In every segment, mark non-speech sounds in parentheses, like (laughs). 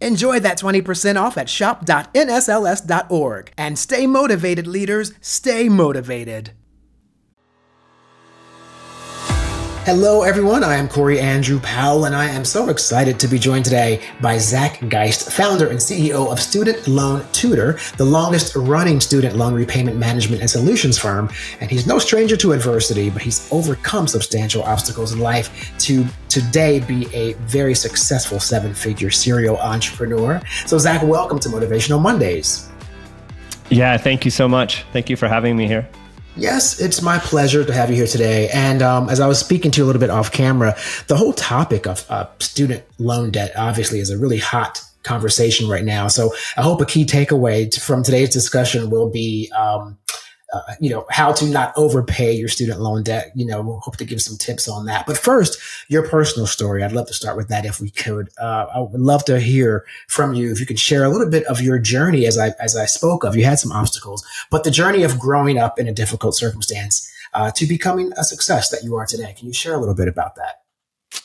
Enjoy that 20% off at shop.nsls.org. And stay motivated, leaders. Stay motivated. Hello, everyone. I am Corey Andrew Powell, and I am so excited to be joined today by Zack Geist, founder and CEO of Student Loan Tutor, the longest running student loan repayment management and solutions firm. And he's no stranger to adversity, but he's overcome substantial obstacles in life to today be a very successful seven figure serial entrepreneur. So, Zack, welcome to Motivational Mondays. Yeah, thank you so much. Thank you for having me here. Yes, it's my pleasure to have you here today. And um, as I was speaking to you a little bit off camera, the whole topic of uh, student loan debt obviously is a really hot conversation right now. So I hope a key takeaway from today's discussion will be um, uh, you know, how to not overpay your student loan debt. You know, we'll hope to give some tips on that. But first, your personal story. I'd love to start with that if we could. Uh, I would love to hear from you if you could share a little bit of your journey. As I as I spoke of, you had some obstacles, but the journey of growing up in a difficult circumstance uh, to becoming a success that you are today. Can you share a little bit about that?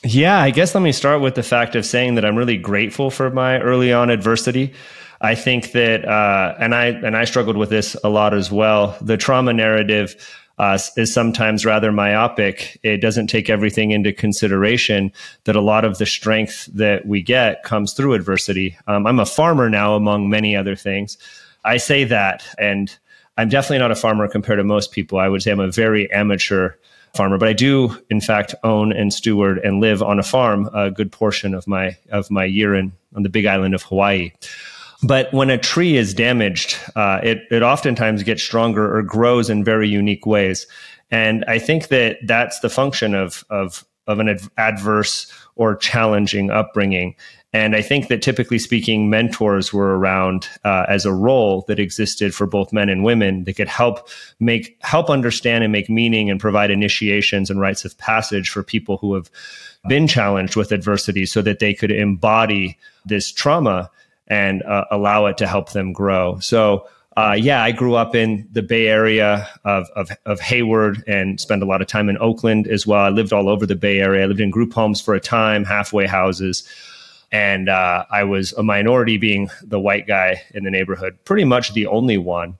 Yeah, I guess let me start with the fact of saying that I'm really grateful for my early on adversity. I think that, uh, and I and I struggled with this a lot as well. The trauma narrative uh, is sometimes rather myopic. It doesn't take everything into consideration. That a lot of the strength that we get comes through adversity. Um, I'm a farmer now, among many other things. I say that, and I'm definitely not a farmer compared to most people. I would say I'm a very amateur farmer, but I do, in fact, own and steward and live on a farm a good portion of my of my year in on the Big Island of Hawaii. But when a tree is damaged, uh, it, it oftentimes gets stronger or grows in very unique ways. And I think that that's the function of, of, of an adverse or challenging upbringing. And I think that typically speaking, mentors were around uh, as a role that existed for both men and women that could help make help understand and make meaning and provide initiations and rites of passage for people who have been challenged with adversity, so that they could embody this trauma and uh, allow it to help them grow. So, uh, yeah, I grew up in the Bay Area of, of, of, Hayward and spent a lot of time in Oakland as well. I lived all over the Bay Area. I lived in group homes for a time, halfway houses. And uh, I was a minority being the white guy in the neighborhood, pretty much the only one.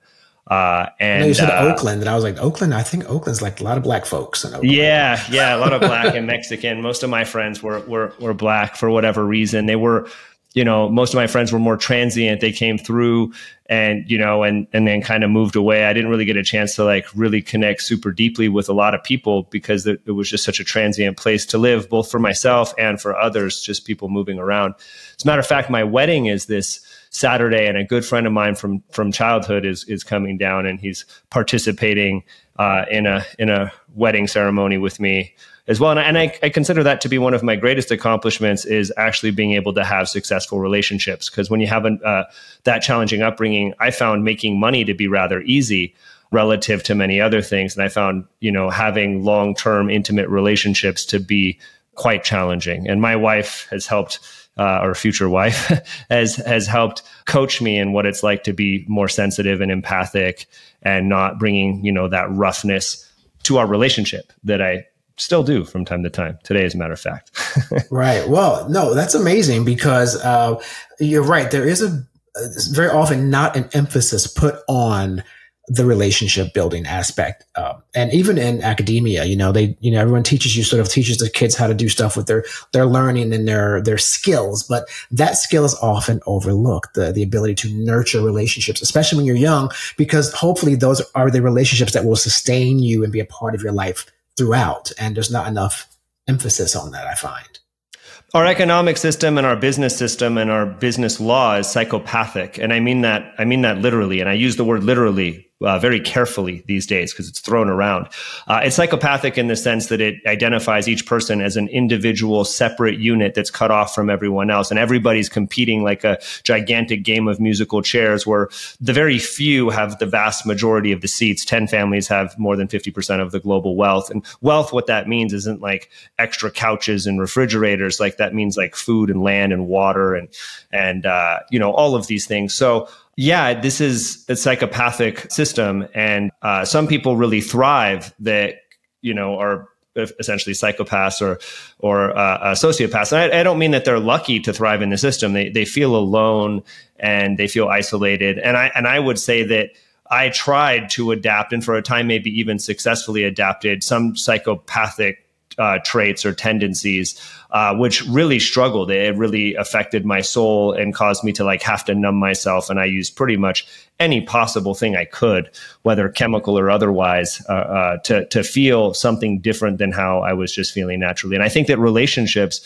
Uh, and you said uh, Oakland, and I was like, Oakland. I think Oakland's like a lot of black folks. Yeah, yeah, a lot of black and Mexican. Most of my friends were were were black for whatever reason. They were you know, most of my friends were more transient. They came through and, you know, and, and then kind of moved away. I didn't really get a chance to like really connect super deeply with a lot of people because it, was just such a transient place to live, both for myself and for others, just people moving around. As a matter of fact, my wedding is this Saturday and a good friend of mine from, from childhood is, is coming down and he's participating uh, in a, in a wedding ceremony with me as well. And, I, and I, I, consider that to be one of my greatest accomplishments is actually being able to have successful relationships. Because when you have an, uh, that challenging upbringing, I found making money to be rather easy relative to many other things. And I found, you know, having long term intimate relationships to be quite challenging. And my wife has helped. Uh, or future wife (laughs) has has helped coach me in what it's like to be more sensitive and empathic and not bringing you know that roughness to our relationship that I still do from time to time. Today, as a matter of fact. (laughs) right. Well, no, that's amazing because uh, you're right. There is a very often not an emphasis put on the relationship building aspect. Uh, and even in academia, you know, they, you know, everyone teaches you sort of teaches the kids how to do stuff with their, their learning and their, their skills, but that skill is often overlooked. The, the ability to nurture relationships, especially when you're young, because hopefully those are the relationships that will sustain you and be a part of your life throughout. And there's not enough emphasis on that, I find. Our economic system and our business system and our business law is psychopathic. And I mean that, I mean that literally. And I use the word literally uh, very carefully these days because it's thrown around. Uh, it's psychopathic in the sense that it identifies each person as an individual, separate unit that's cut off from everyone else, and everybody's competing like a gigantic game of musical chairs, where the very few have the vast majority of the seats. Ten families have more than fifty percent of the global wealth, and wealth. What that means isn't like extra couches and refrigerators. Like that means like food and land and water and and uh, you know all of these things. So yeah, this is a psychopathic system, and uh, some people really thrive that you know are essentially psychopaths or or uh, uh, sociopaths. And I, I, don't mean that they're lucky to thrive in the system. They they feel alone and they feel isolated. And I and I would say that I tried to adapt, and for a time maybe even successfully adapted some psychopathic uh, traits or tendencies, uh, which really struggled. It really affected my soul and caused me to like have to numb myself. And I used pretty much any possible thing I could, whether chemical or otherwise, uh, uh to to feel something different than how I was just feeling naturally. And I think that relationships,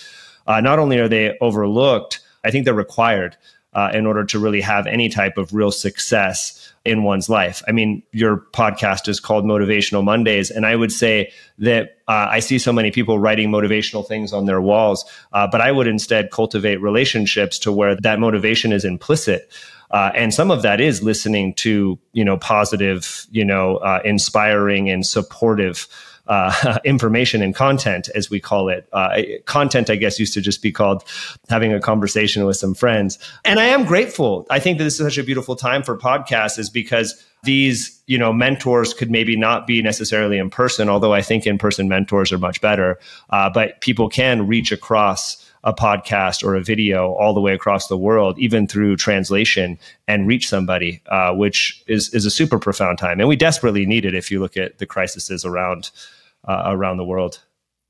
uh, not only are they overlooked, I think they're required uh, in order to really have any type of real success in one's life. I mean, your podcast is called Motivational Mondays, and I would say that uh, I see so many people writing motivational things on their walls, uh, but I would instead cultivate relationships to where that motivation is implicit. Uh, and some of that is listening to you know positive, you know, uh, inspiring and supportive uh, (laughs) information and content, as we call it. Uh, content, I guess, used to just be called having a conversation with some friends. And I am grateful. I think that this is such a beautiful time for podcasts, is because these you know mentors could maybe not be necessarily in person although i think in person mentors are much better uh, but people can reach across a podcast or a video all the way across the world, even through translation, and reach somebody, uh, which is is a super profound time, and we desperately need it. If you look at the crises around uh, around the world.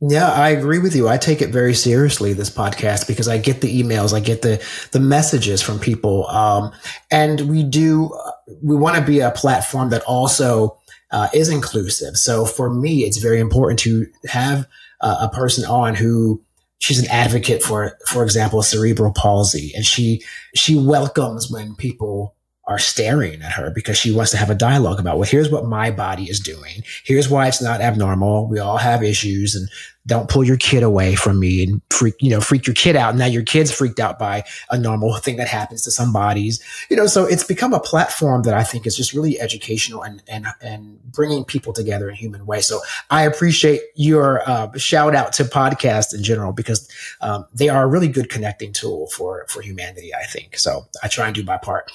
Yeah, I agree with you. I take it very seriously this podcast because I get the emails, I get the the messages from people, um, and we do. We want to be a platform that also uh, is inclusive. So for me, it's very important to have uh, a person on who she's an advocate for, for example, cerebral palsy, and she she welcomes when people are staring at her because she wants to have a dialogue about, well, here's what my body is doing. Here's why it's not abnormal. We all have issues and don't pull your kid away from me and freak, you know, freak your kid out. Now your kid's freaked out by a normal thing that happens to some bodies, you know, so it's become a platform that I think is just really educational and, and, and bringing people together in human ways. So I appreciate your uh, shout out to podcasts in general because um, they are a really good connecting tool for, for humanity, I think. So I try and do my part.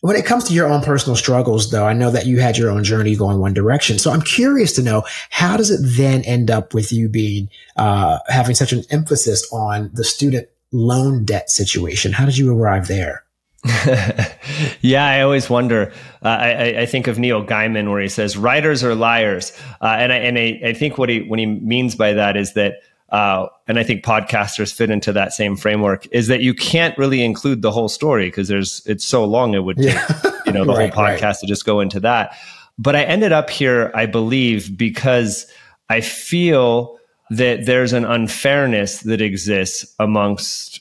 When it comes to your own personal struggles, though, I know that you had your own journey going one direction. So I'm curious to know how does it then end up with you being uh, having such an emphasis on the student loan debt situation? How did you arrive there? (laughs) yeah, I always wonder. Uh, I, I, think of Neil Gaiman where he says writers are liars, uh, and I and I, I think what he what he means by that is that uh, and I think podcasters fit into that same framework, is that you can't really include the whole story because there's it's so long it would take yeah. you know (laughs) the right, whole podcast right. to just go into that. But I ended up here, I believe, because I feel that there's an unfairness that exists amongst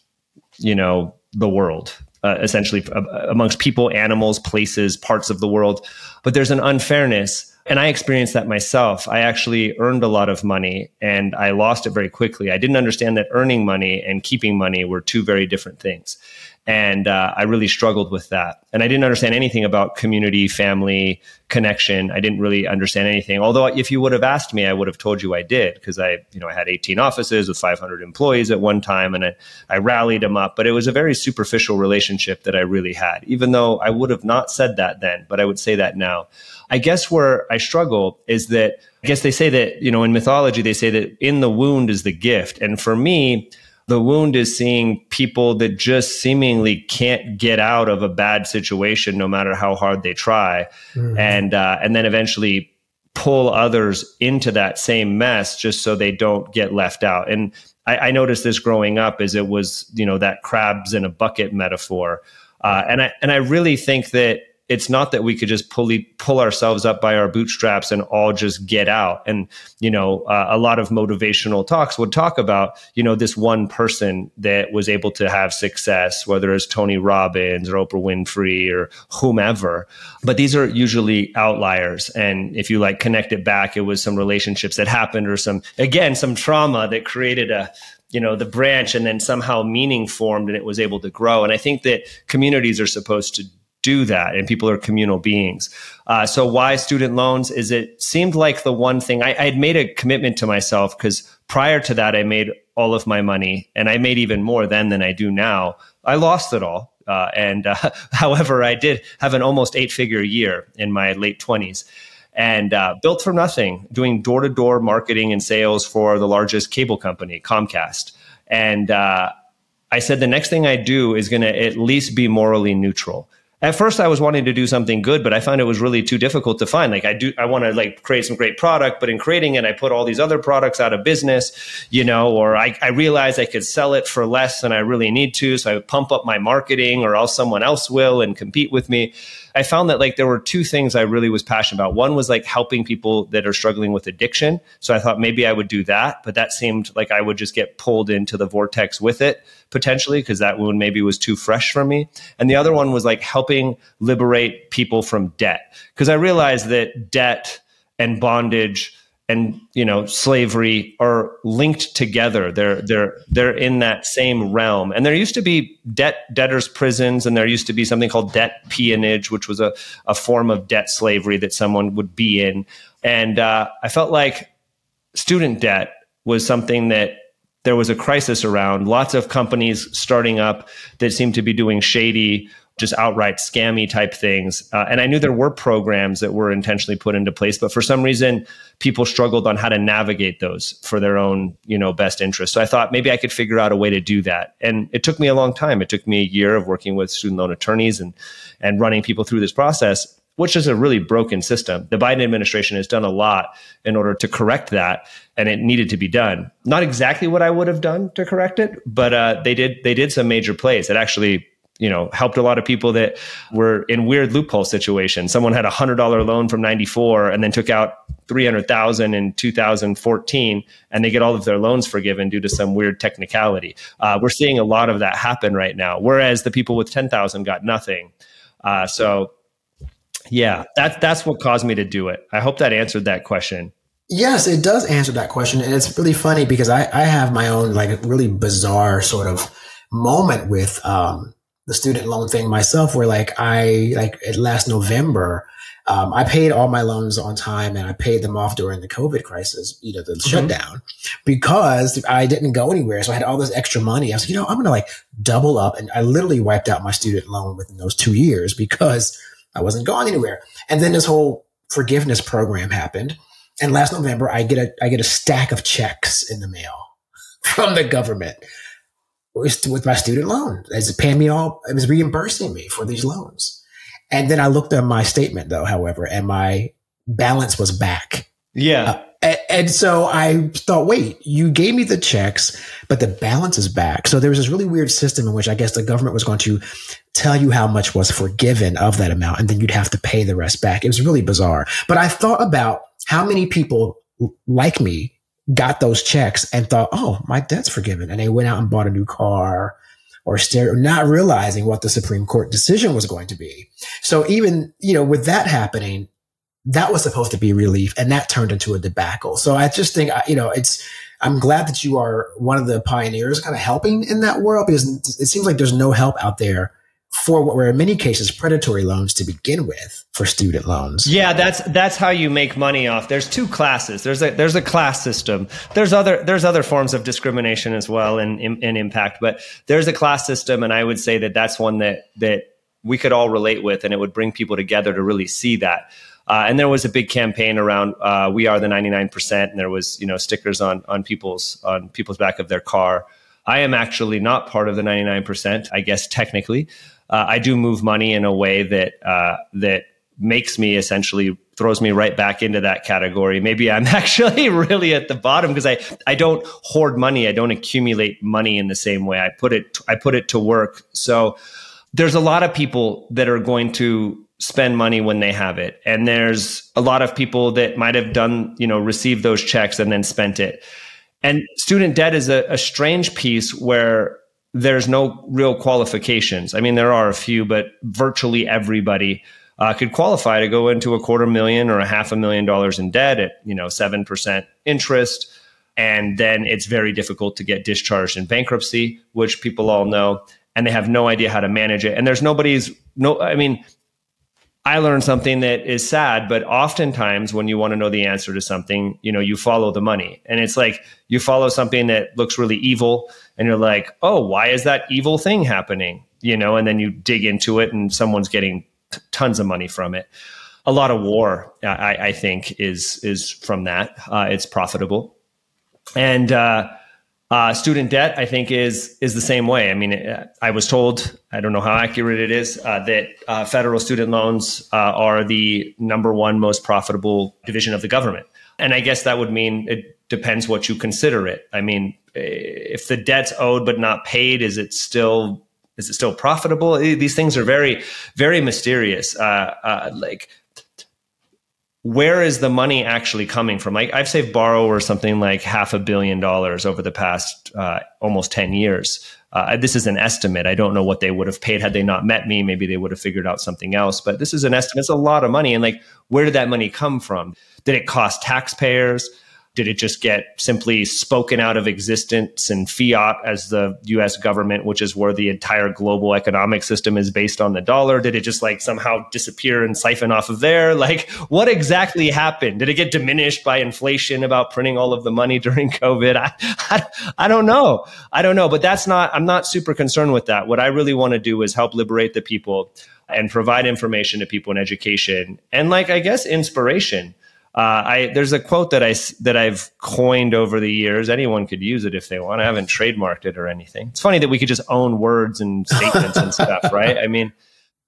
you know the world uh, essentially uh, amongst people animals places parts of the world but there's an unfairness and I experienced that myself. I actually earned a lot of money and I lost it very quickly. I didn't understand that earning money and keeping money were two very different things. And uh, I really struggled with that. And I didn't understand anything about community, family, connection. I didn't really understand anything. Although, if you would have asked me, I would have told you I did because I, you know, I had 18 offices with 500 employees at one time, and I, I rallied them up. But it was a very superficial relationship that I really had. Even though I would have not said that then, but I would say that now. I guess where I struggle is that I guess they say that, you know, in mythology, they say that in the wound is the gift. And for me, the wound is seeing people that just seemingly can't get out of a bad situation no matter how hard they try. Mm-hmm. And, uh, and then eventually pull others into that same mess just so they don't get left out. And I, I noticed this growing up as it was, you know, that crabs in a bucket metaphor. Uh, and I, and I really think that it's not that we could just pull pull ourselves up by our bootstraps and all just get out. And you know, uh, a lot of motivational talks would talk about you know this one person that was able to have success, whether it's Tony Robbins or Oprah Winfrey or whomever. But these are usually outliers. And if you like connect it back, it was some relationships that happened or some again some trauma that created a you know the branch and then somehow meaning formed and it was able to grow and i think that communities are supposed to do that and people are communal beings. Uh, so why student loans? Is it seemed like the one thing I, had made a commitment to myself because prior to that i made all of my money and i made even more then than i do now. I lost it all uh, and uh, (laughs) however i did have an almost eight figure year in my late 20s and uh, built from nothing doing door-to-door marketing and sales for the largest cable company comcast. And uh, i said the next thing i do is going to at least be morally neutral at first I was wanting to do something good, but I found it was really too difficult to find. Like I do, I want to like create some great product, but in creating it, I put all these other products out of business, you know, or I, I realized I could sell it for less than I really need to. So I pump up my marketing or else someone else will and compete with me. I found that like there were two things I really was passionate about. One was like helping people that are struggling with addiction. So I thought maybe I would do that, but that seemed like I would just get pulled into the vortex with it potentially because that one maybe was too fresh for me. And the other one was like helping liberate people from debt because I realized that debt and bondage and you know slavery are linked together. They're they're they're in that same realm. And there used to be debt debtors prisons and there used to be something called debt peonage which was a, a form of debt slavery that someone would be in. And uh, i felt like student debt was something that there was a crisis around. Lots of companies starting up that seemed to be doing shady just outright scammy type things uh, and i knew there were programs that were intentionally put into place but for some reason people struggled on how to navigate those for their own you know best interest so i thought maybe i could figure out a way to do that and it took me a long time it took me a year of working with student loan attorneys and and running people through this process which is a really broken system. The Biden administration has done a lot in order to correct that, and it needed to be done. Not exactly what I would have done to correct it, but uh, they did. They did some major plays. It actually, you know, helped a lot of people that were in weird loophole situations. Someone had a hundred dollar loan from '94 and then took out three hundred thousand in 2014, and they get all of their loans forgiven due to some weird technicality. Uh, we're seeing a lot of that happen right now. Whereas the people with ten thousand got nothing. Uh, so yeah, that's that's what caused me to do it. I hope that answered that question. Yes, it does answer that question. And it's really funny because I, I have my own like really bizarre sort of moment with um, the student loan thing myself where like I like last November, um, I paid all my loans on time and I paid them off during the COVID crisis, you know, the mm-hmm. shutdown because I didn't go anywhere. So I had all this extra money. I was, like, you know, I'm going to like double up. And I literally wiped out my student loan within those two years because I wasn't going anywhere. And then this whole forgiveness program happened. And last November, I get a I get a stack of checks in the mail (laughs) from the government with my student loan. It's paying me all. It was reimbursing me for these loans. And then I looked at my statement, though, however, and my balance was back. Yeah. Uh, and so I thought, wait, you gave me the checks, but the balance is back. So there was this really weird system in which I guess the government was going to tell you how much was forgiven of that amount, and then you'd have to pay the rest back. It was really bizarre. But I thought about how many people like me got those checks and thought, oh, my debt's forgiven. And they went out and bought a new car or stereo, not realizing what the Supreme Court decision was going to be. So even, you know, with that happening, that was supposed to be relief and that turned into a debacle. So I just think, you know, it's, I'm glad that you are one of the pioneers kind of helping in that world because it seems like there's no help out there for what were in many cases predatory loans to begin with for student loans. Yeah, that's that's how you make money off. There's two classes. There's a there's a class system. There's other there's other forms of discrimination as well and and impact, but there's a class system and I would say that that's one that that we could all relate with and it would bring people together to really see that. Uh, and there was a big campaign around uh, "We Are the 99%," and there was you know stickers on on people's on people's back of their car. I am actually not part of the 99%, I guess technically. Uh, I do move money in a way that uh, that makes me essentially throws me right back into that category. Maybe I'm (laughs) actually really at the bottom because I I don't hoard money. I don't accumulate money in the same way. I put it I put it to work. So there's a lot of people that are going to spend money when they have it. And there's a lot of people that might have done, you know, received those checks and then spent it. And student debt is a, a strange piece where there's no real qualifications. I mean, there are a few, but virtually everybody uh, could qualify to go into a quarter million or a half a million dollars in debt at, you know, 7% interest. And then it's very difficult to get discharged in bankruptcy, which people all know, and they have no idea how to manage it. And there's nobody's, no, I mean, I learned something that is sad, but oftentimes when you want to know the answer to something, you know, you follow the money. And it's like you follow something that looks really evil and you're like, "Oh, why is that evil thing happening?" You know, and then you dig into it and someone's getting t- tons of money from it. A lot of war, I, I think, is is from that. Uh, it's profitable, and uh, uh, student debt, I think, is is the same way. I mean, uh, I was told, I don't know how accurate it is, uh, that uh, federal student loans uh, are the number one most profitable division of the government, and I guess that would mean it depends what you consider it. I mean, if the debt's owed but not paid, is it still is it still profitable? These things are very very mysterious. Uh, like where is the money actually coming from? Like I've saved borrower something like half a billion dollars over the past uh, almost 10 years. Uh, this is an estimate. I don't know what they would have paid had they not met me. Maybe they would have figured out something else, but this is an estimate. It's a lot of money. And like, where did that money come from? Did it cost taxpayers? Did it just get simply spoken out of existence and fiat as the US government, which is where the entire global economic system is based on the dollar? Did it just like somehow disappear and siphon off of there? (laughs) Like, what exactly happened? Did it get diminished by inflation about printing all of the money (laughs) during COVID? I, I, I don't know. I don't know. But that's not, I'm not super concerned with that. What I really want to do is help liberate the people and provide information to people in education and, like, I guess, inspiration uh, I there's a quote that I that I've coined over the years. Anyone could use it if they want. I haven't trademarked it or anything. It's funny that we could just own words and statements and stuff, (laughs) right? I mean,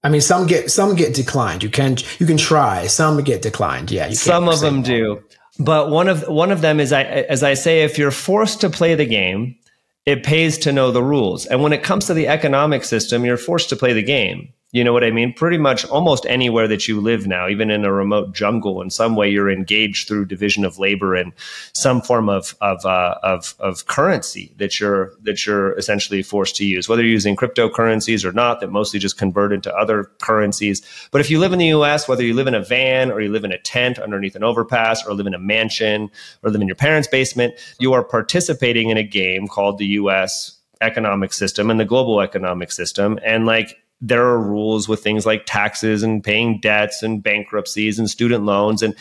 I mean, some get some get declined. You can you can try. Some get declined. Yeah, some of them do. But one of one of them is I as I say, if you're forced to play the game, it pays to know the rules. And when it comes to the economic system, you're forced to play the game. You know what I mean? Pretty much almost anywhere that you live now, even in a remote jungle, in some way you're engaged through division of labor and some form of of, uh, of of currency that you're that you're essentially forced to use, whether you're using cryptocurrencies or not, that mostly just convert into other currencies. But if you live in the U.S., whether you live in a van or you live in a tent underneath an overpass, or live in a mansion, or live in your parents' basement, you are participating in a game called the U.S. economic system and the global economic system, and like there are rules with things like taxes and paying debts and bankruptcies and student loans and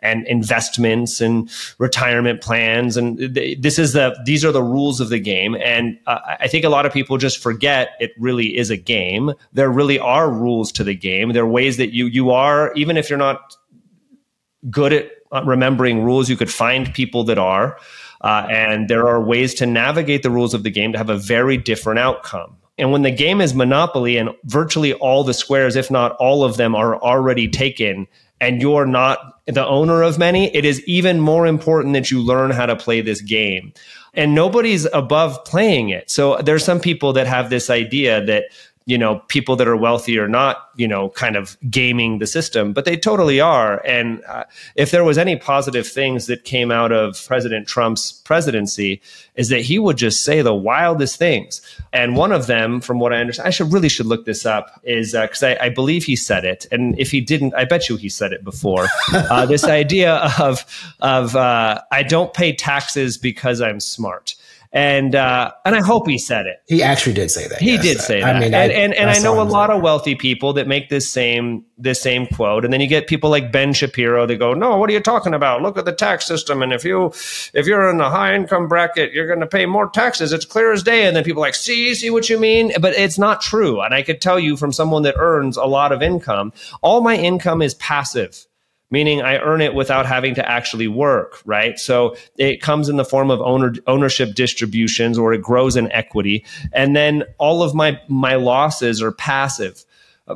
and investments and retirement plans. And this is the these are the rules of the game. And uh, I think a lot of people just forget it really is a game. There really are rules to the game. There are ways that you you are even if you're not good at uh, remembering rules you could find people that are. Uh, and there are ways to navigate the rules of the game to have a very different outcome and when the game is Monopoly and virtually all the squares, if not all of them, are already taken, and you're not the owner of many, it is even more important that you learn how to play this game. And nobody's above playing it. So there's some people that have this idea that you know people that are wealthy are not you know kind of gaming the system but they totally are and uh, if there was any positive things that came out of president trump's presidency is that he would just say the wildest things and one of them from what i understand i should really should look this up is because uh, I, I, believe he said it and if he didn't i bet you he said it before (laughs) uh, this idea of of uh, i don't pay taxes because i'm smart and uh, and I hope he said it. He actually did say that. He yes. did say that. I mean, and I, and, and I, I know a lot of wealthy people that make this same this same quote, and then you get people like Ben Shapiro that go, "No, what are you talking about? Look at the tax system, and if you if you're in the high income bracket, you're going to pay more taxes. It's clear as day." And then people like, "See, see what you mean?" But it's not true. And I could tell you from someone that earns a lot of income, all my income is passive meaning I earn it without having to actually work, right? So it comes in the form of owner, ownership distributions or it grows in equity. And then all of my, my losses are passive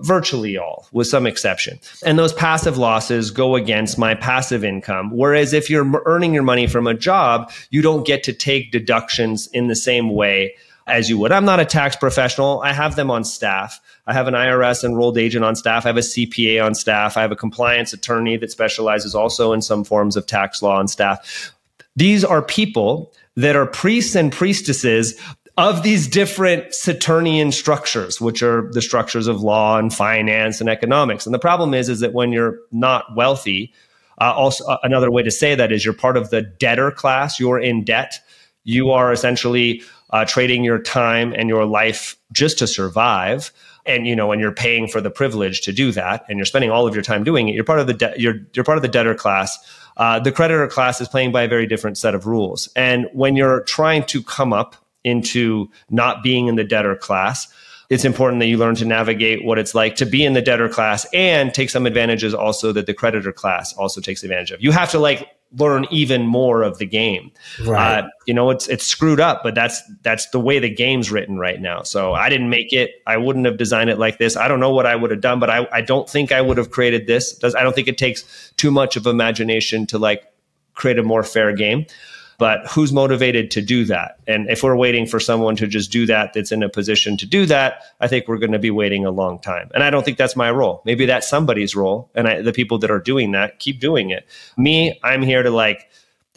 virtually all, with some exception. And those passive losses go against my passive income. Whereas if you're earning your money from a job, you don't get to take deductions in the same way as you would. I'm not a tax professional. I have them on staff. I have an IRS enrolled agent on staff. I have a CPA on staff. I have a compliance attorney that specializes also in some forms of tax law on staff. These are people that are priests and priestesses of these different Saturnian structures, which are the structures of law and finance and economics. And the problem is, is that when you're not wealthy, uh, also uh, another way to say that is you're part of the debtor class. You're in debt. You are essentially uh, trading your time and your life just to survive. And you know, when you're paying for the privilege to do that, and you're spending all of your time doing it, you're part of the de- you're you're part of the debtor class. Uh, the creditor class is playing by a very different set of rules. And when you're trying to come up into not being in the debtor class, it's important that you learn to navigate what it's like to be in the debtor class and take some advantages also that the creditor class also takes advantage of. You have to like learn even more of the game. Right. Uh, you know, it's it's screwed up, but that's that's the way the game's written right now. So I didn't make it. I wouldn't have designed it like this. I don't know what I would have done, but I, I don't think I would have created this. Does I don't think it takes too much of imagination to like create a more fair game but who's motivated to do that? And if we're waiting for someone to just do that that's in a position to do that, I think we're going to be waiting a long time. And I don't think that's my role. Maybe that's somebody's role. And I, the people that are doing that keep doing it. Me, I'm here to like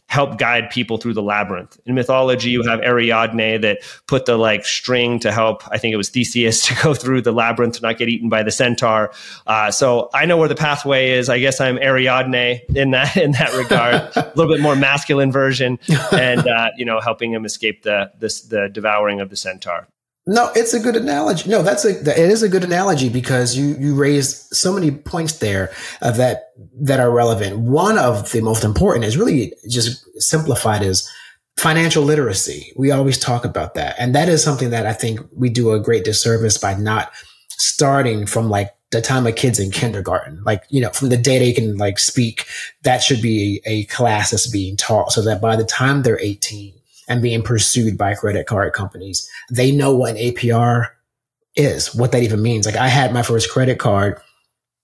help guide people through the labyrinth. In mythology, you have Ariadne that put the like string to help, I think it was Theseus (laughs) to go through the labyrinth to not get eaten by the centaur. Uh, so I know where the pathway is. I guess I'm Ariadne in that (laughs) in that regard, (laughs) a little bit more masculine version, and uh, you know, helping him escape the, the the devouring of the centaur. No, it's a good analogy. No, that's a it is a good analogy because you you raised so many points there uh, that that are relevant. One of the most important is really just simplified is financial literacy. We always talk about that, and that is something that I think we do a great disservice by not starting from like the time of kid's in kindergarten. Like you know, from the day they can like speak, that should be a, a class that's being taught, so that by the time they're eighteen and being pursued by credit card companies. They know what an APR is, what that even means. Like I had my first credit card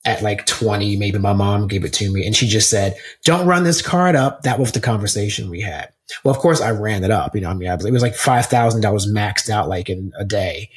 at like 20, maybe my mom gave it to me and she just said, don't run this card up. That was the conversation we had. Well, of course I ran it up, you know, I mean, it was like $5,000 maxed out like in a day.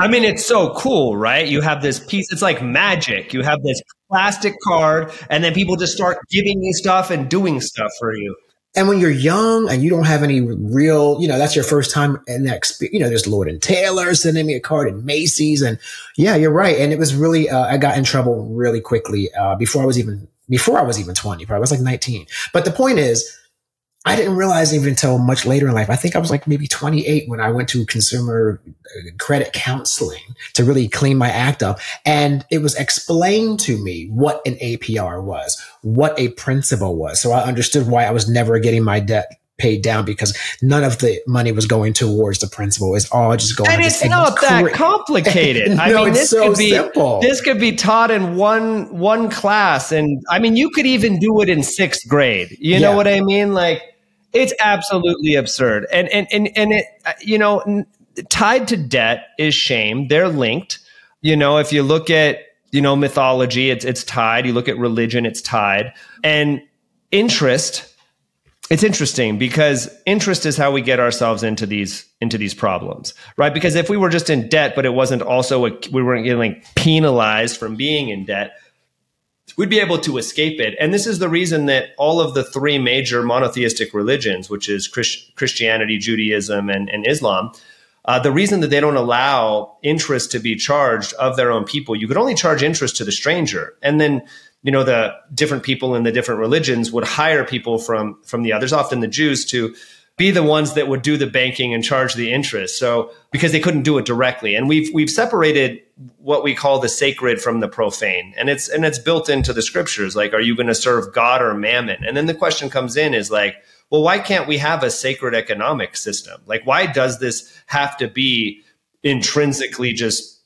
I mean, it's so cool, right? You have this piece, it's like magic. You have this plastic card and then people just start giving you stuff and doing stuff for you. And when you're young and you don't have any real, you know, that's your first time in that experience. You know, there's Lord and Taylor sending me a card and Macy's, and yeah, you're right. And it was really, uh, I got in trouble really quickly uh, before I was even before I was even 20. Probably I was like 19. But the point is, I didn't realize even until much later in life. I think I was like maybe 28 when I went to consumer uh, credit counseling to really clean my act up. And it was explained to me what an APR was, what a principal was. So I understood why I was never getting my debt paid down because none of the money was going towards the principal. It's all just going. To the principal. And it's not that (laughs) complicated. no, I mean, this so could be simple. this could be taught in one one class, and I mean, you could even do it in sixth grade. You yeah. know what I mean? Like it's absolutely absurd. And and and and it uh, you know tied to debt is shame. They're linked. You know, if you look at you know mythology, it's it's tied. You look at religion, it's tied. And interest it's interesting because interest is how we get ourselves into these into these problems right because if we were just in debt but it wasn't also a, we weren't getting penalized from being in debt we'd be able to escape it. And this is the reason that all of the three major monotheistic religions, which is Christ- Christianity, Judaism, and, and Islam, uh, the reason that they don't allow interest to be charged of their own people, you could only charge interest to the stranger. And then, you know, the different people in the different religions would hire people from from the others, often the Jews, to be the ones that would do the banking and charge the interest. So because they couldn't do it directly, and we've we've separated what we call the sacred from the profane, and it's and it's built into the scriptures. Like, are you going to serve God or Mammon? And then the question comes in is like, well, why can't we have a sacred economic system? Like, why does this have to be intrinsically just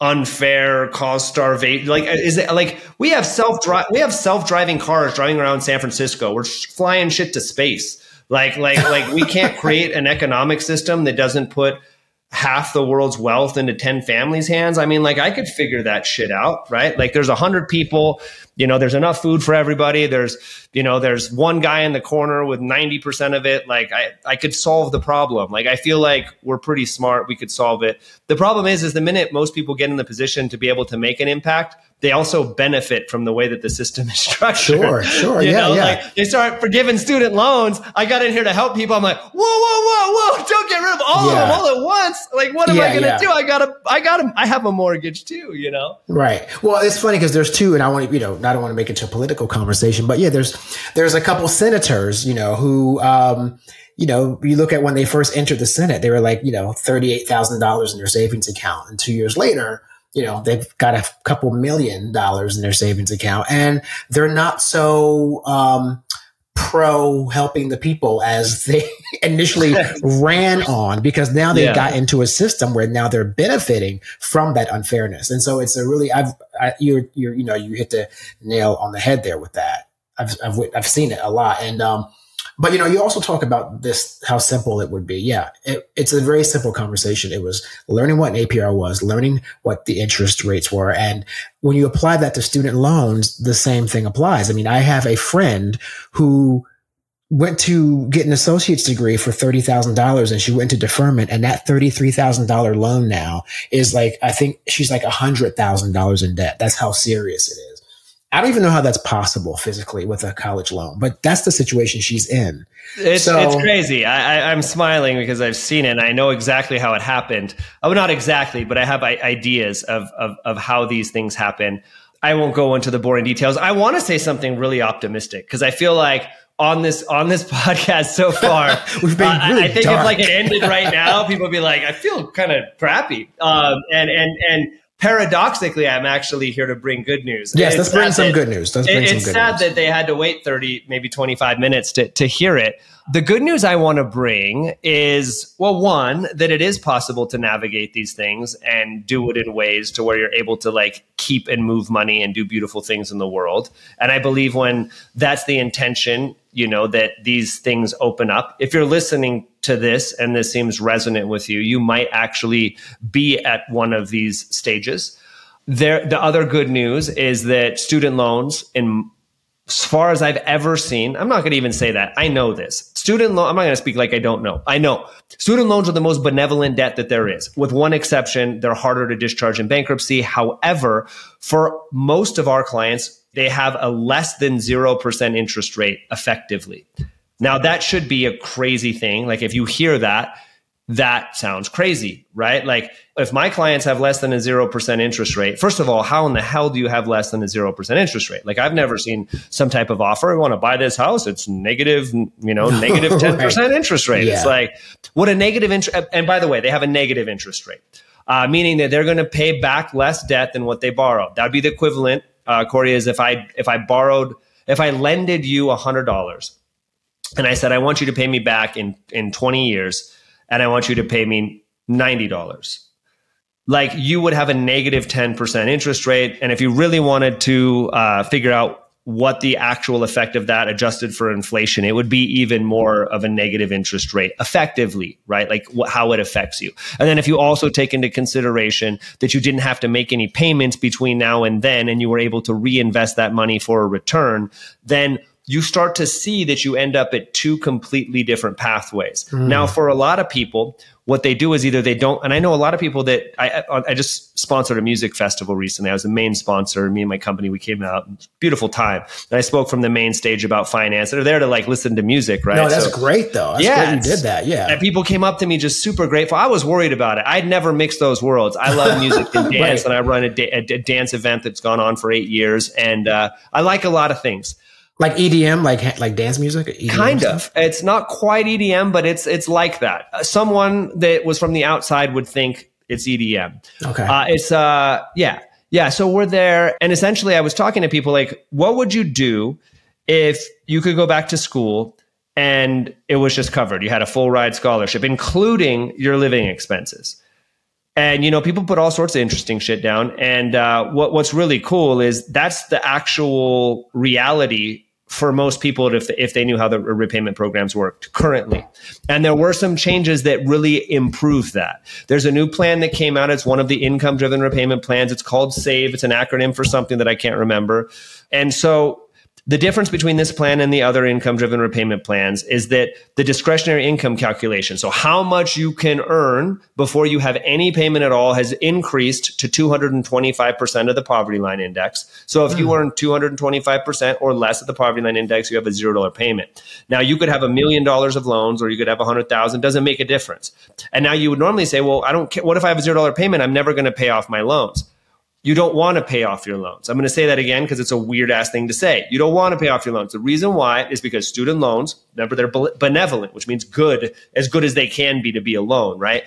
unfair cause starvation like is it like we have self drive we have self-driving cars driving around san francisco we're flying shit to space like, like, like we can't create an economic system that doesn't put half the world's wealth into 10 families hands. I mean, like I could figure that shit out, right? Like there's a hundred people, you know, there's enough food for everybody. There's, you know, there's one guy in the corner with 90% of it. Like I, I could solve the problem. Like I feel like we're pretty smart. We could solve it. The problem is, is the minute most people get in the position to be able to make an impact, they also benefit from the way that the system (laughs) is structured. Sure, sure, (laughs) you yeah, know, yeah. Like they start forgiving student loans. I got in here to help people. I'm like, whoa, whoa, whoa, whoa! Don't get rid of all Yeah. of them all at once. Like, what am Yeah, I going to yeah. do? I gotta, I gotta, I have a mortgage too. You know? Right. Well, it's funny because there's two, and I want to, you know, I don't want to make it to a political conversation, but yeah, there's there's a couple senators, you know, who, um, you know, you look at when they first entered the Senate, they were like, you know, thirty eight thousand dollars in their savings account, and two years later, you know, they've got a couple million dollars in their savings account, and they're not so. Um, pro helping the people as (laughs) they initially (laughs) ran on because now they Yeah. got into a system where now they're benefiting from that unfairness and so it's a really i've I, you're you're you know you hit the nail on the head there with that. I've i've, I've seen it a lot. And um but you know you also talk about this how simple it would be. Yeah it, it's a very simple conversation. It was learning what an apr was learning what the interest rates were. And when you apply that to student loans the same thing applies. I mean i have a friend who went to get an associate's degree for $30,000 and she went to deferment and that $33,000 loan now is like, I think she's like $100,000 in debt. That's how serious it is. I don't even know how that's possible physically with a college loan, but that's the situation she's in. It's, So- it's crazy. I, I, I'm smiling because I've seen it and I know exactly how it happened. Oh, not exactly, but I have I- ideas of, of, of how these things happen. I won't go into the boring details. I want to say something really optimistic because I feel like on this on this (laughs) podcast so far, (laughs) We've been uh, I- really I think dark. if like it ended right now, (laughs) people would be like, I feel kind of crappy. Um, and and and paradoxically, I'm actually here to bring good news. Yes, It's let's bring some that- good news. Let's bring it- some it's good sad news. that they had to wait 30 maybe 25 minutes to, to hear it the good news i want to bring is well one that it is possible to navigate these things and do it in ways to where you're able to like keep and move money and do beautiful things in the world and i believe when that's the intention you know that these things open up if you're listening to this and this seems resonant with you you might actually be at one of these stages there the other good news is that student loans in as far as I've ever seen, I'm not going to even say that. I know this. Student loan, I'm not going to speak like I don't know. I know. Student loans are the most benevolent debt that there is. With one exception, they're harder to discharge in bankruptcy. However, for most of our clients, they have a less than 0% interest rate effectively. Now, that should be a crazy thing. Like if you hear that, that sounds crazy, right? Like if my clients have less than a 0% interest rate, first of all, how in the hell do you have less than a 0% interest rate? Like I've never seen some type of offer. I want to buy this house. It's negative, you know, (laughs) negative 10% interest rate. It's like what a negative interest. And by the way, they have a negative interest rate, uh, meaning that they're going to pay back less debt than what they borrowed. That would be the equivalent, uh, Corey, is if I, if I borrowed, if I lended you a hundred dollars and I said, I want you to pay me back in, in 20 years and I want you to pay me $90. Like you would have a negative 10% interest rate. And if you really wanted to uh, figure out what the actual effect of that adjusted for inflation, it would be even more of a negative interest rate effectively, right? Like wh- how it affects you. And then if you also take into consideration that you didn't have to make any payments between now and then, and you were able to reinvest that money for a return, then you start to see that you end up at two completely different pathways. Now, for a lot of people, what they do is either they don't, and I know a lot of people that I, I, just sponsored a music festival recently. I was the main sponsor. Me and my company, we came out, beautiful time. And I spoke from the main stage about finance. They're there to like listen to music, right? No, that's So- great though. That's Yeah, you did that. Yeah. and people came up to me just super grateful. I was worried about it. I'd never mixed those worlds. I love music and (laughs) dance, Right. and I run a, da- a dance event that's gone on for eight years. And uh, I like a lot of things. Like EDM, like like dance music? EDM Kind stuff? of. It's not quite EDM, but it's it's like that. Uh, someone that was from the outside would think it's EDM. Okay. Uh, it's uh yeah yeah. So we're there, and essentially, I was talking to people like, what would you do if you could go back to school and it was just covered? You had a full ride scholarship, including your living expenses. And you know, people put all sorts of interesting shit down. And uh, what what's really cool is that's the actual reality for most people if, if they knew how the repayment programs worked currently. And there were some changes that really improved that. There's a new plan that came out. It's one of the income driven repayment plans. It's called SAVE. It's an acronym for something that I can't remember. And so the difference between this plan and the other income driven repayment plans is that the discretionary income calculation, so how much you can earn before you have any payment at all, has increased to 225% of the poverty line index. So if you hmm. earn 225% or less of the poverty line index, you have a $0 payment. Now you could have a million dollars of loans or you could have a 100,000, doesn't make a difference. And now you would normally say, well, I don't care. What if I have a $0 payment? I'm never going to pay off my loans you don't want to pay off your loans. I'm going to say that again because it's a weird ass thing to say. You don't want to pay off your loans. The reason why is because student loans, remember, they're benevolent, which means good, as good as they can be to be a loan, right?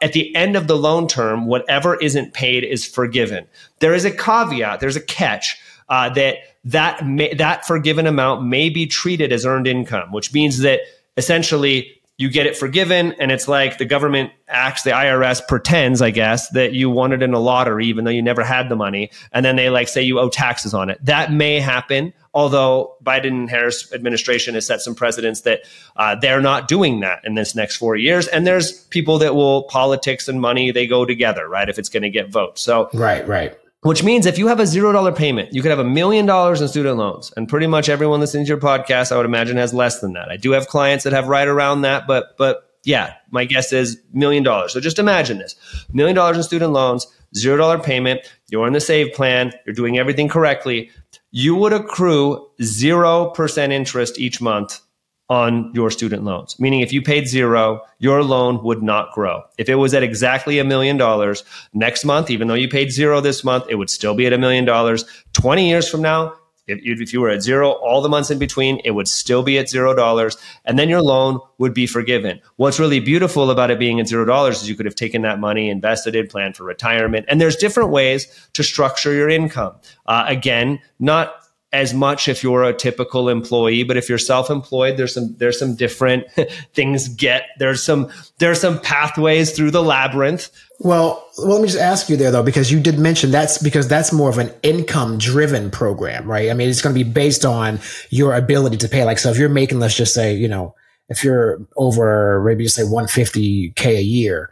At the end of the loan term, whatever isn't paid is forgiven. There is a caveat, there's a catch uh, that that may, that forgiven amount may be treated as earned income, which means that essentially you get it forgiven and it's like the government acts the irs pretends i guess that you won it in a lottery even though you never had the money and then they like say you owe taxes on it. That may happen although biden and harris administration has set some precedents that uh, they're not doing that in this next four years and there's people that will politics and money they go together right if it's going to get votes. So right right which means if you have a zero dollar payment, you could have a million dollars in student loans. And pretty much everyone listening to your podcast, I would imagine, has less than that. I do have clients that have right around that, but but yeah, my guess is million dollars. So just imagine this million dollars in student loans, zero dollar payment, you're in the save plan, you're doing everything correctly. You would accrue 0% interest each month on your student loans. Meaning, if you paid zero, your loan would not grow. If it was at exactly a million dollars next month, even though you paid zero this month, it would still be at a million dollars. 20 years from now, if you, if you were at zero all the months in between, it would still be at zero dollars, and then your loan would be forgiven. What's really beautiful about it being at zero dollars is you could have taken that money, invested it, planned for retirement, and there's different ways to structure your income. Uh, again, not as much if you're a typical employee but if you're self-employed there's some there's some different (laughs) things get there's some there's some pathways through the labyrinth. Well, well let me just ask you there though because you did mention that's because that's more of an income driven program right? I mean it's going to be based on your ability to pay. Like so if you're making let's just say you know if you're over maybe just say 150k a year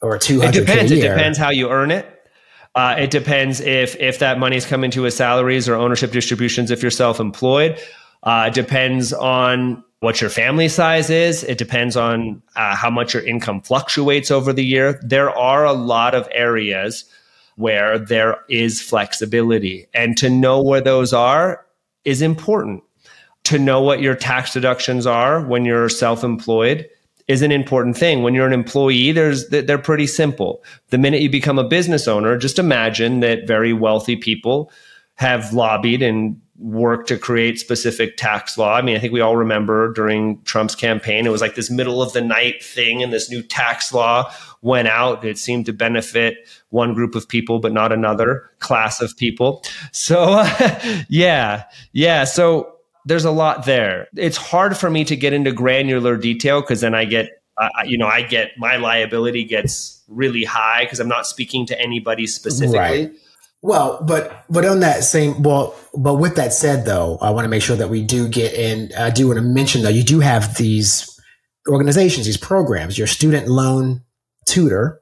or 200 it depends. It depends how you earn it uh, it depends if if that money is coming to as salaries or ownership distributions if you're self-employed. Uh, it depends on what your family size is. It depends on uh, how much your income fluctuates over the year. There are a lot of areas where there is flexibility, and to know where those are is important. To know what your tax deductions are when you're self-employed is an important thing. When you're an employee, there's they're pretty simple. The minute you become a business owner, just imagine that very wealthy people have lobbied and worked to create specific tax law. I mean, I think we all remember during Trump's campaign, it was like this middle of the night thing, and this new tax law went out. It seemed to benefit one group of people, but not another class of people. So, (laughs) yeah, yeah. So there's a lot there. It's hard for me to get into granular detail because then I get, uh, you know, I get my liability gets really high because I'm not speaking to anybody specifically. Right. Well, but but on that same well, but with that said, though, I want to make sure that we do get in. I do want to mention though, you do have these organizations, these programs, your student loan tutor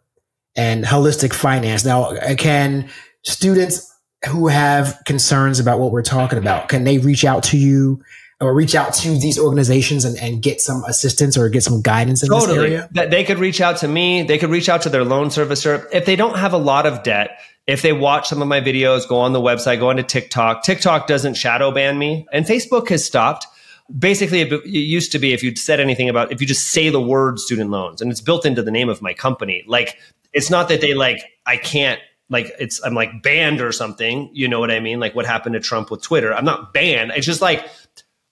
and holistic finance. Now, can students who have concerns about what we're talking about, can they reach out to you or reach out to these organizations and, and get some assistance or get some guidance in totally. this area? That they could reach out to me. They could reach out to their loan servicer. If they don't have a lot of debt, if they watch some of my videos, go on the website, go onto TikTok. TikTok doesn't shadow ban me, and Facebook has stopped. Basically, it used to be if you said anything about if you just say the word student loans, and it's built into the name of my company. Like it's not that they like I can't like it's I'm like banned or something. You know what I mean? Like what happened to Trump with Twitter. I'm not banned. It's just like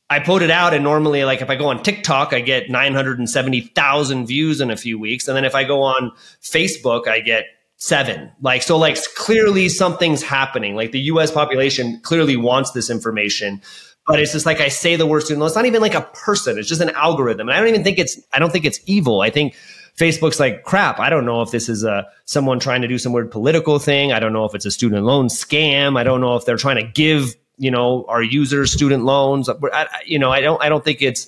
I put it out and normally like if I go on TikTok, I get 970,000 views in a few weeks. And then if I go on Facebook, I get seven. Like, so like clearly something's happening. Like the US population clearly wants this information. But it's just like I say the word loan. It's not even like a person. It's just an algorithm. And I don't even think it's I don't think it's evil. I think Facebook's like, crap, I don't know if this is a someone trying to do some weird political thing. I don't know if it's a student loan scam. I don't know if they're trying to give you know our users student loans. I, you know, I don't I don't think it's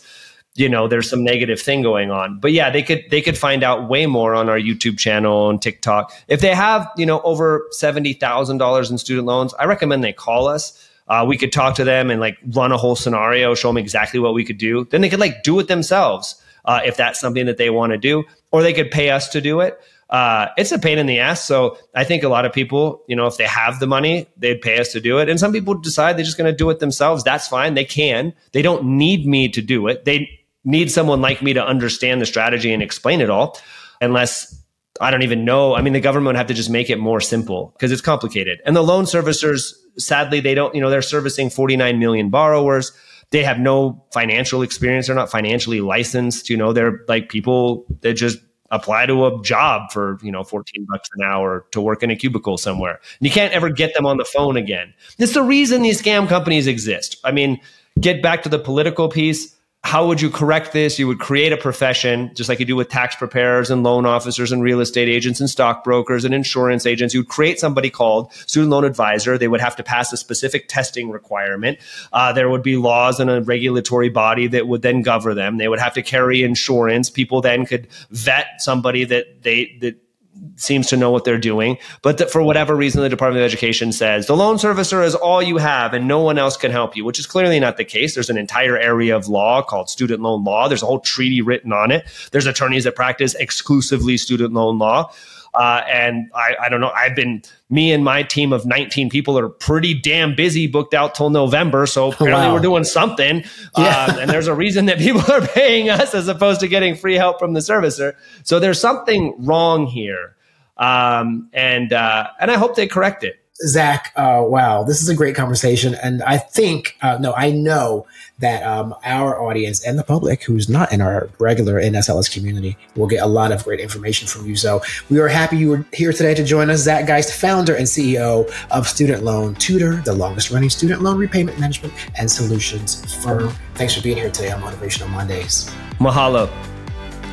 you know there's some negative thing going on but yeah they could they could find out way more on our youtube channel and tiktok if they have you know over $70000 in student loans i recommend they call us uh, we could talk to them and like run a whole scenario show them exactly what we could do then they could like do it themselves uh, if that's something that they want to do or they could pay us to do it uh, it's a pain in the ass. So I think a lot of people, you know, if they have the money, they'd pay us to do it. And some people decide they're just going to do it themselves. That's fine. They can. They don't need me to do it. They need someone like me to understand the strategy and explain it all unless I don't even know. I mean, the government would have to just make it more simple because it's complicated. And the loan servicers, sadly, they don't, you know, they're servicing 49 million borrowers. They have no financial experience. They're not financially licensed. You know, they're like people that just apply to a job for, you know, 14 bucks an hour to work in a cubicle somewhere. And you can't ever get them on the phone again. It's the reason these scam companies exist. I mean, get back to the political piece how would you correct this? You would create a profession, just like you do with tax preparers and loan officers and real estate agents and stockbrokers and insurance agents. You would create somebody called student loan advisor. They would have to pass a specific testing requirement. Uh, there would be laws and a regulatory body that would then govern them. They would have to carry insurance. People then could vet somebody that they that seems to know what they're doing. But for whatever reason, the Department of Education says the loan servicer is all you have and no one else can help you, which is clearly not the case. There's an entire area of law called student loan law. There's a whole treaty written on it. There's attorneys that practice exclusively student loan law. Uh, and I, I, don't know. I've been me and my team of 19 people are pretty damn busy, booked out till November. So (laughs) apparently wow. we're doing something. Yeah. Um, and there's a reason that (laughs) people are paying us as opposed to getting free help from the servicer. So there's something wrong here, um, and uh, and I hope they correct it. Zack, uh, wow, this is a great conversation. And I think, uh, no, I know that um, our audience and the public who's not in our regular NSLS community will get a lot of great information from you. So we are happy you were here today to join us. Zack Geist, founder and CEO of Student Loan Tutor, the longest running student loan repayment management and solutions firm. Thanks for being here today on Motivational Mondays. Mahalo.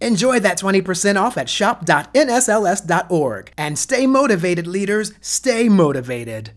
Enjoy that 20% off at shop.nsls.org. And stay motivated, leaders. Stay motivated.